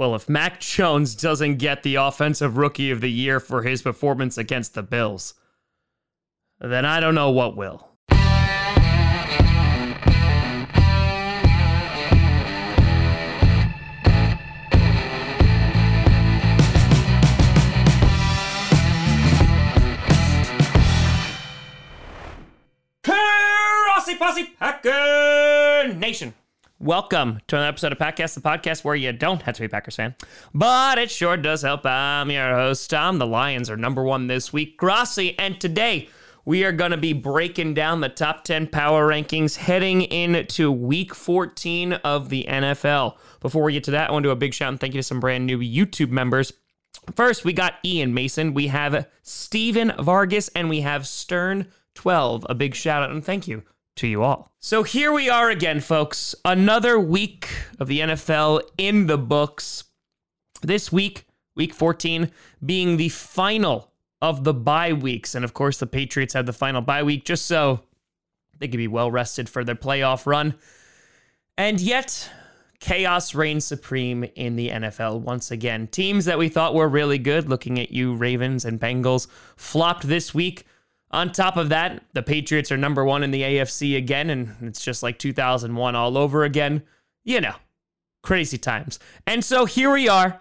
Well, if Mac Jones doesn't get the Offensive Rookie of the Year for his performance against the Bills, then I don't know what will. Posse Packer Nation. Welcome to another episode of Patcast, the podcast where you don't have to be a Packers fan, but it sure does help. I'm your host, Tom. The Lions are number one this week, Grossi, and today we are going to be breaking down the top 10 power rankings heading into week 14 of the NFL. Before we get to that, I want to do a big shout and thank you to some brand new YouTube members. First, we got Ian Mason, we have Steven Vargas, and we have Stern12. A big shout out and thank you to you all. So here we are again, folks. Another week of the NFL in the books. This week, week 14, being the final of the bye weeks. And of course, the Patriots had the final bye week just so they could be well rested for their playoff run. And yet, chaos reigns supreme in the NFL once again. Teams that we thought were really good, looking at you, Ravens and Bengals, flopped this week. On top of that, the Patriots are number one in the AFC again, and it's just like 2001 all over again. You know, crazy times. And so here we are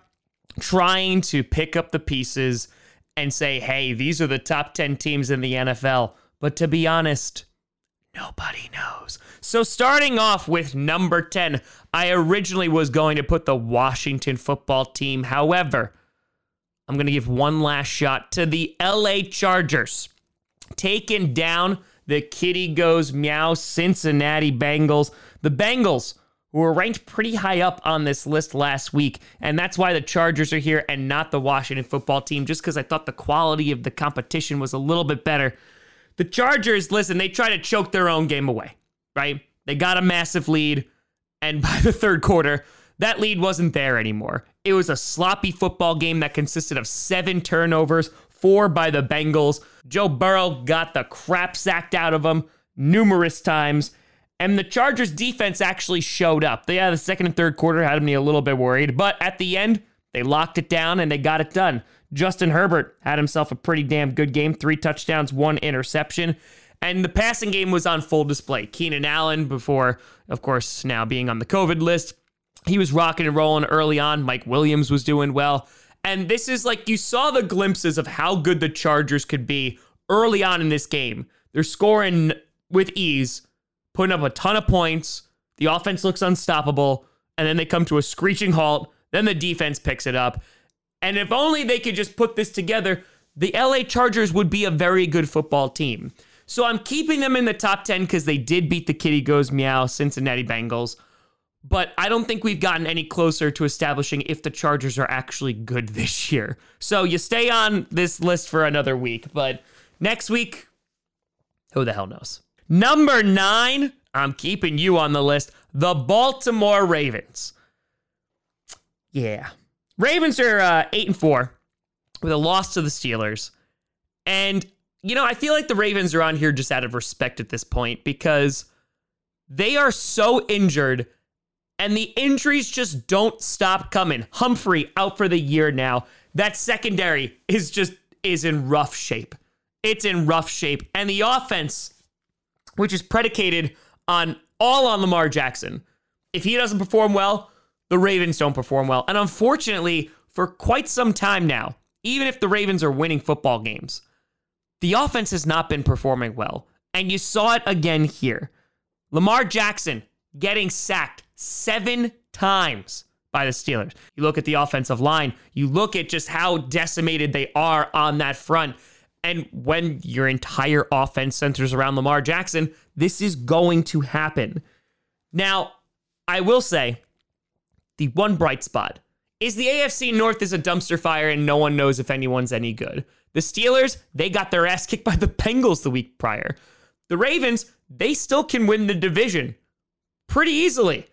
trying to pick up the pieces and say, hey, these are the top 10 teams in the NFL. But to be honest, nobody knows. So starting off with number 10, I originally was going to put the Washington football team. However, I'm going to give one last shot to the LA Chargers taking down the kitty goes meow Cincinnati Bengals. The Bengals who were ranked pretty high up on this list last week, and that's why the Chargers are here and not the Washington football team, just because I thought the quality of the competition was a little bit better. The Chargers, listen, they try to choke their own game away, right? They got a massive lead, and by the third quarter, that lead wasn't there anymore. It was a sloppy football game that consisted of seven turnovers, four by the Bengals. Joe Burrow got the crap sacked out of him numerous times. And the Chargers defense actually showed up. They had the second and third quarter had me a little bit worried, but at the end, they locked it down and they got it done. Justin Herbert had himself a pretty damn good game, three touchdowns, one interception. And the passing game was on full display. Keenan Allen, before, of course, now being on the COVID list, he was rocking and rolling early on. Mike Williams was doing well. And this is like you saw the glimpses of how good the Chargers could be early on in this game. They're scoring with ease, putting up a ton of points. The offense looks unstoppable. And then they come to a screeching halt. Then the defense picks it up. And if only they could just put this together, the LA Chargers would be a very good football team. So I'm keeping them in the top 10 because they did beat the kitty goes meow Cincinnati Bengals but I don't think we've gotten any closer to establishing if the Chargers are actually good this year. So you stay on this list for another week, but next week, who the hell knows? Number nine, I'm keeping you on the list the Baltimore Ravens. Yeah. Ravens are uh, 8 and 4 with a loss to the Steelers. And, you know, I feel like the Ravens are on here just out of respect at this point because they are so injured and the injuries just don't stop coming. Humphrey out for the year now. That secondary is just is in rough shape. It's in rough shape. And the offense, which is predicated on all on Lamar Jackson. If he doesn't perform well, the Ravens don't perform well. And unfortunately, for quite some time now, even if the Ravens are winning football games, the offense has not been performing well. And you saw it again here. Lamar Jackson getting sacked seven times by the Steelers. You look at the offensive line, you look at just how decimated they are on that front. And when your entire offense centers around Lamar Jackson, this is going to happen. Now, I will say the one bright spot is the AFC North is a dumpster fire and no one knows if anyone's any good. The Steelers, they got their ass kicked by the Bengals the week prior. The Ravens, they still can win the division pretty easily.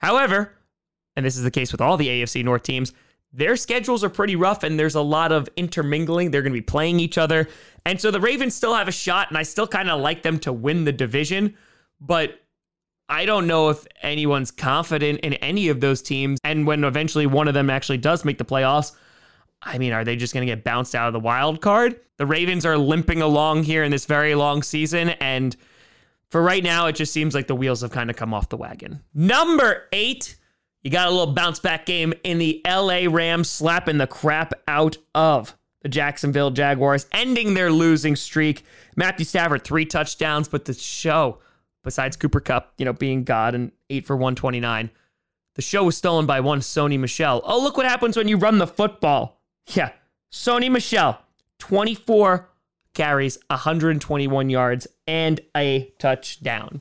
However, and this is the case with all the AFC North teams, their schedules are pretty rough and there's a lot of intermingling. They're going to be playing each other. And so the Ravens still have a shot, and I still kind of like them to win the division. But I don't know if anyone's confident in any of those teams. And when eventually one of them actually does make the playoffs, I mean, are they just going to get bounced out of the wild card? The Ravens are limping along here in this very long season. And for right now, it just seems like the wheels have kind of come off the wagon. Number eight, you got a little bounce back game in the LA Rams slapping the crap out of the Jacksonville Jaguars, ending their losing streak. Matthew Stafford, three touchdowns, but the show, besides Cooper Kupp, you know, being God and eight for 129, the show was stolen by one Sony Michel. Oh, look what happens when you run the football. Yeah, Sony Michel, 24 carries, 121 yards, and a touchdown.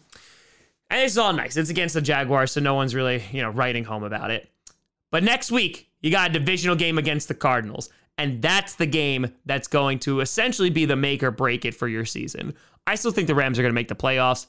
And it's all nice. It's against the Jaguars, so no one's really, you know, writing home about it. But next week, you got a divisional game against the Cardinals. And that's the game that's going to essentially be the make or break it for your season. I still think the Rams are going to make the playoffs.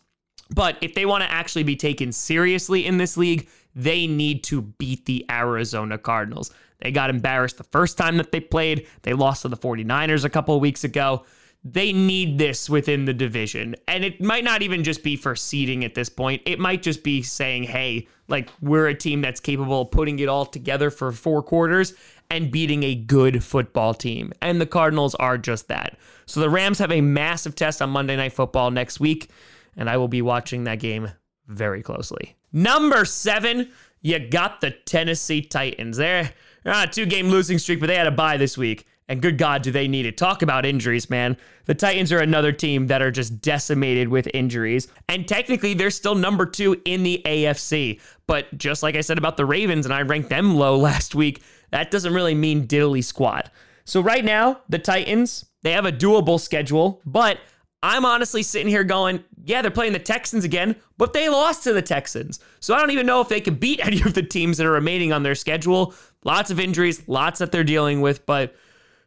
But if they want to actually be taken seriously in this league, they need to beat the Arizona Cardinals. They got embarrassed the first time that they played. They lost to the 49ers a couple weeks ago they need this within the division. And it might not even just be for seeding at this point. It might just be saying, hey, like we're a team that's capable of putting it all together for four quarters and beating a good football team. And the Cardinals are just that. So the Rams have a massive test on Monday Night Football next week. And I will be watching that game very closely. Number seven, you got the Tennessee Titans. They're, ah, on a two game losing streak, but they had a bye this week. And good God, do they need it? Talk about injuries, man. The Titans are another team that are just decimated with injuries. And technically, they're still number two in the AFC. But just like I said about the Ravens, and I ranked them low last week, that doesn't really mean diddly squat. So right now, the Titans, they have a doable schedule, but I'm honestly sitting here going, yeah, they're playing the Texans again, but they lost to the Texans. So I don't even know if they could beat any of the teams that are remaining on their schedule. Lots of injuries, lots that they're dealing with, but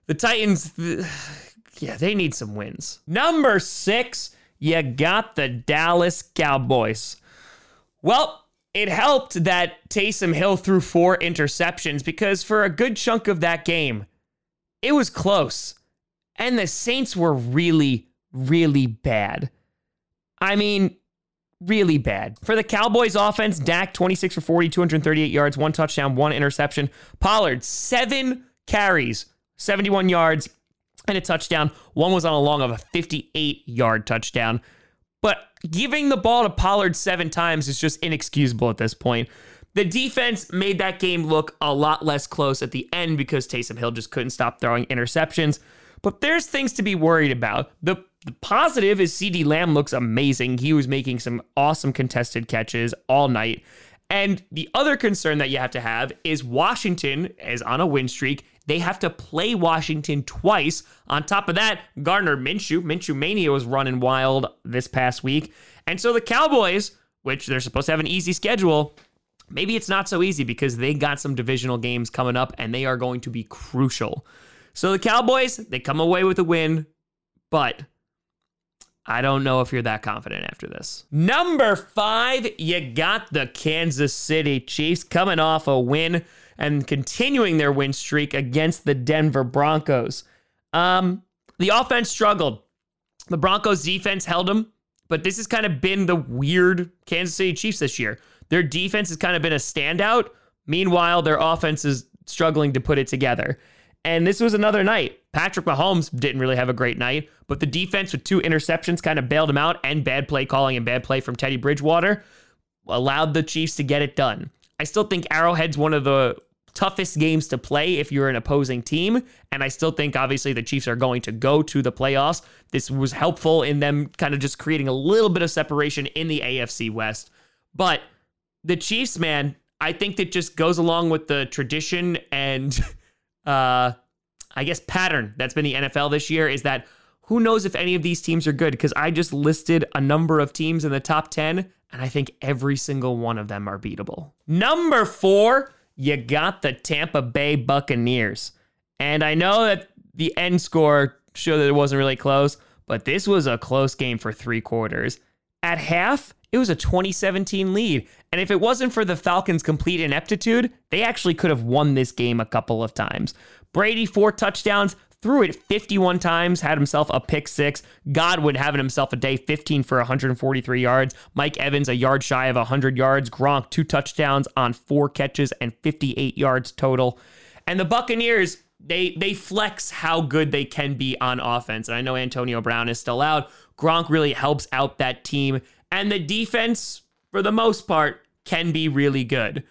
the Titans, yeah, they need some wins. Number six, you got the Dallas Cowboys. Well, it helped that Taysom Hill threw four interceptions because for a good chunk of that game, it was close. And the Saints were really, really bad. I mean, really bad. For the Cowboys offense, Dak 26 for 40, 238 yards, one touchdown, one interception. Pollard, seven carries 71 yards and a touchdown. One was on a long of a 58 yard touchdown. But giving the ball to Pollard seven times is just inexcusable at this point. The defense made that game look a lot less close at the end because Taysom Hill just couldn't stop throwing interceptions. But there's things to be worried about. The, the positive is CeeDee Lamb looks amazing. He was making some awesome contested catches all night. And the other concern that you have to have is Washington is on a win streak they have to play Washington twice. On top of that, Gardner Minshew, Minshew Mania was running wild this past week. And so the Cowboys, which they're supposed to have an easy schedule, maybe it's not so easy because they got some divisional games coming up and they are going to be crucial. So the Cowboys, they come away with a win, but I don't know if you're that confident after this. Number five, you got the Kansas City Chiefs coming off a win and continuing their win streak against the Denver Broncos. Um, the offense struggled. The Broncos defense held them, but this has kind of been the weird Kansas City Chiefs this year. Their defense has kind of been a standout. Meanwhile, their offense is struggling to put it together. And this was another night. Patrick Mahomes didn't really have a great night, but the defense with two interceptions kind of bailed him out, and bad play calling and bad play from Teddy Bridgewater allowed the Chiefs to get it done. I still think Arrowhead's one of the toughest games to play if you're an opposing team. And I still think, obviously, the Chiefs are going to go to the playoffs. This was helpful in them kind of just creating a little bit of separation in the AFC West. But the Chiefs, man, I think that just goes along with the tradition and, uh, I guess, pattern that's been the NFL this year is that who knows if any of these teams are good? Because I just listed a number of teams in the top 10 and I think every single one of them are beatable. Number four, you got the Tampa Bay Buccaneers. And I know that the end score showed that it wasn't really close, but this was a close game for three quarters. At half, it was a 2017 lead. And if it wasn't for the Falcons' complete ineptitude, they actually could have won this game a couple of times. Brady, four touchdowns, threw it 51 times, had himself a pick six. Godwin having himself a day, 15 for 143 yards. Mike Evans, a yard shy of 100 yards. Gronk, two touchdowns on four catches and 58 yards total. And the Buccaneers, they they flex how good they can be on offense. And I know Antonio Brown is still out. Gronk really helps out that team. And the defense, for the most part, can be really good.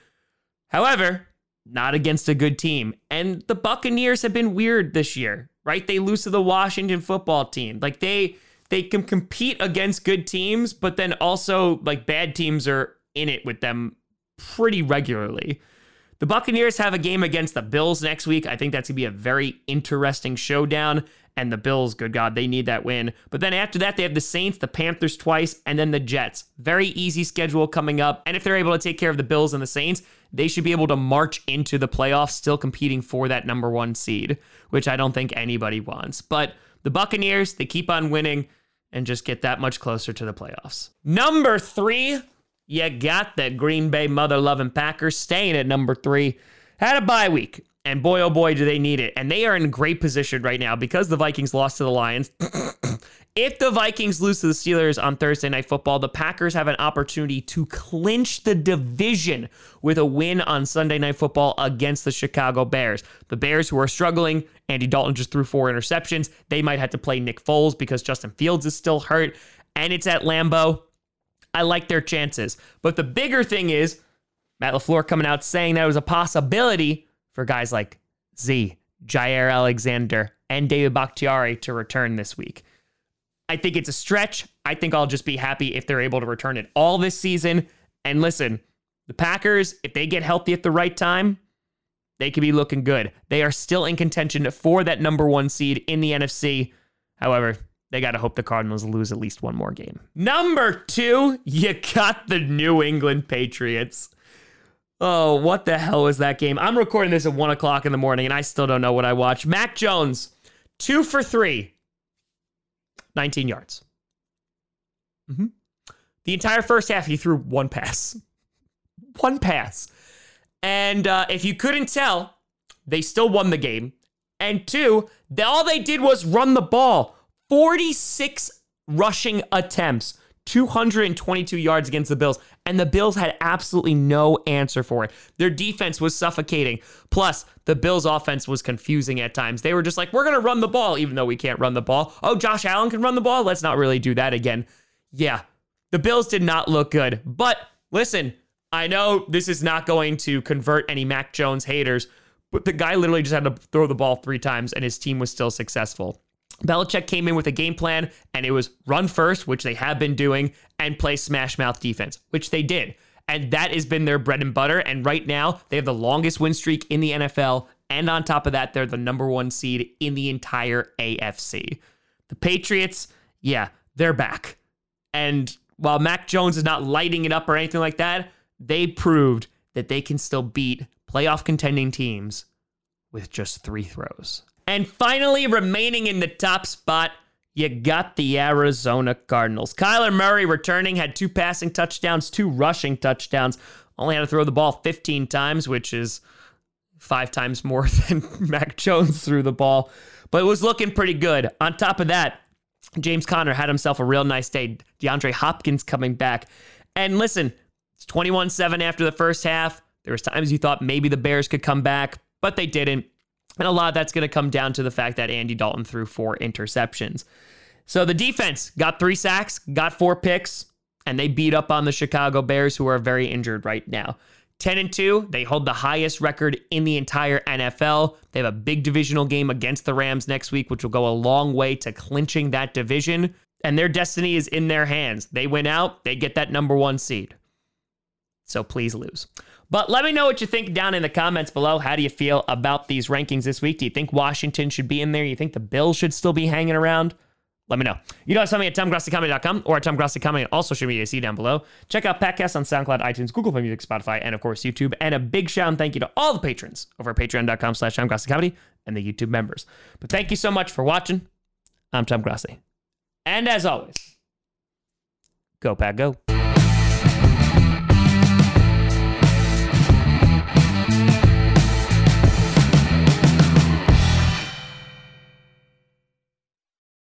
However, not against a good team. And the Buccaneers have been weird this year, right? They lose to the Washington football team. Like they they can compete against good teams, but then also like bad teams are in it with them pretty regularly. The Buccaneers have a game against the Bills next week. I think that's going to be a very interesting showdown. And the Bills, good God, they need that win. But then after that, they have the Saints, the Panthers twice, and then the Jets. Very easy schedule coming up. And if they're able to take care of the Bills and the Saints, they should be able to march into the playoffs still competing for that number one seed, which I don't think anybody wants. But the Buccaneers, they keep on winning and just get that much closer to the playoffs. Number three, you got the Green Bay mother loving Packers staying at number three. Had a bye week, and boy, oh boy, do they need it. And they are in great position right now because the Vikings lost to the Lions. if the Vikings lose to the Steelers on Thursday Night Football, the Packers have an opportunity to clinch the division with a win on Sunday Night Football against the Chicago Bears. The Bears, who are struggling, Andy Dalton just threw four interceptions. They might have to play Nick Foles because Justin Fields is still hurt, and it's at Lambeau. I like their chances. But the bigger thing is Matt LaFleur coming out saying that it was a possibility for guys like Z, Jaire Alexander, and David Bakhtiari to return this week. I think it's a stretch. I think I'll just be happy if they're able to return it all this season. And listen, the Packers, if they get healthy at the right time, they could be looking good. They are still in contention for that number one seed in the NFC. However, they got to hope the Cardinals lose at least one more game. Number two, you got the New England Patriots. Oh, what the hell was that game? I'm recording this at one o'clock in the morning and I still don't know what I watched. Mac Jones, two for three, 19 yards. Mm-hmm. The entire first half, he threw one pass. One pass. And uh, if you couldn't tell, they still won the game. And two, all they did was run the ball. 46 rushing attempts, 222 yards against the Bills, and the Bills had absolutely no answer for it. Their defense was suffocating. Plus, the Bills' offense was confusing at times. They were just like, we're going to run the ball, even though we can't run the ball. Oh, Josh Allen can run the ball? Let's not really do that again. Yeah, the Bills did not look good. But listen, I know this is not going to convert any Mac Jones haters, but the guy literally just had to throw the ball three times and his team was still successful. Belichick came in with a game plan, and it was run first, which they have been doing, and play smash mouth defense, which they did. And that has been their bread and butter. And right now, they have the longest win streak in the NFL. And on top of that, they're the number one seed in the entire AFC. The Patriots, yeah, they're back. And while Mac Jones is not lighting it up or anything like that, they proved that they can still beat playoff contending teams with just three throws. And finally, remaining in the top spot, you got the Arizona Cardinals. Kyler Murray returning had two passing touchdowns, two rushing touchdowns. Only had to throw the ball 15 times, which is five times more than Mac Jones threw the ball. But it was looking pretty good. On top of that, James Conner had himself a real nice day. DeAndre Hopkins coming back. And listen, it's 21 7 after the first half. There was times you thought maybe the Bears could come back, but they didn't. And a lot of that's going to come down to the fact that Andy Dalton threw four interceptions. So the defense got three sacks, got four picks, and they beat up on the Chicago Bears, who are very injured right now. 10 and 2, they hold the highest record in the entire NFL. They have a big divisional game against the Rams next week, which will go a long way to clinching that division. And their destiny is in their hands. They win out, they get that number one seed. So please lose. But let me know what you think down in the comments below. How do you feel about these rankings this week? Do you think Washington should be in there? You think the Bills should still be hanging around? Let me know. You know, tell me at TomGrossiComedy.com or at TomGrossiComedy on all social media. See down below. Check out Patcast on SoundCloud, iTunes, Google Play Music, Spotify, and of course YouTube. And a big shout and thank you to all the patrons over at Patreon.com slash TomGrossiComedy and the YouTube members. But thank you so much for watching. I'm Tom Grossi. And as always, go Pat, go.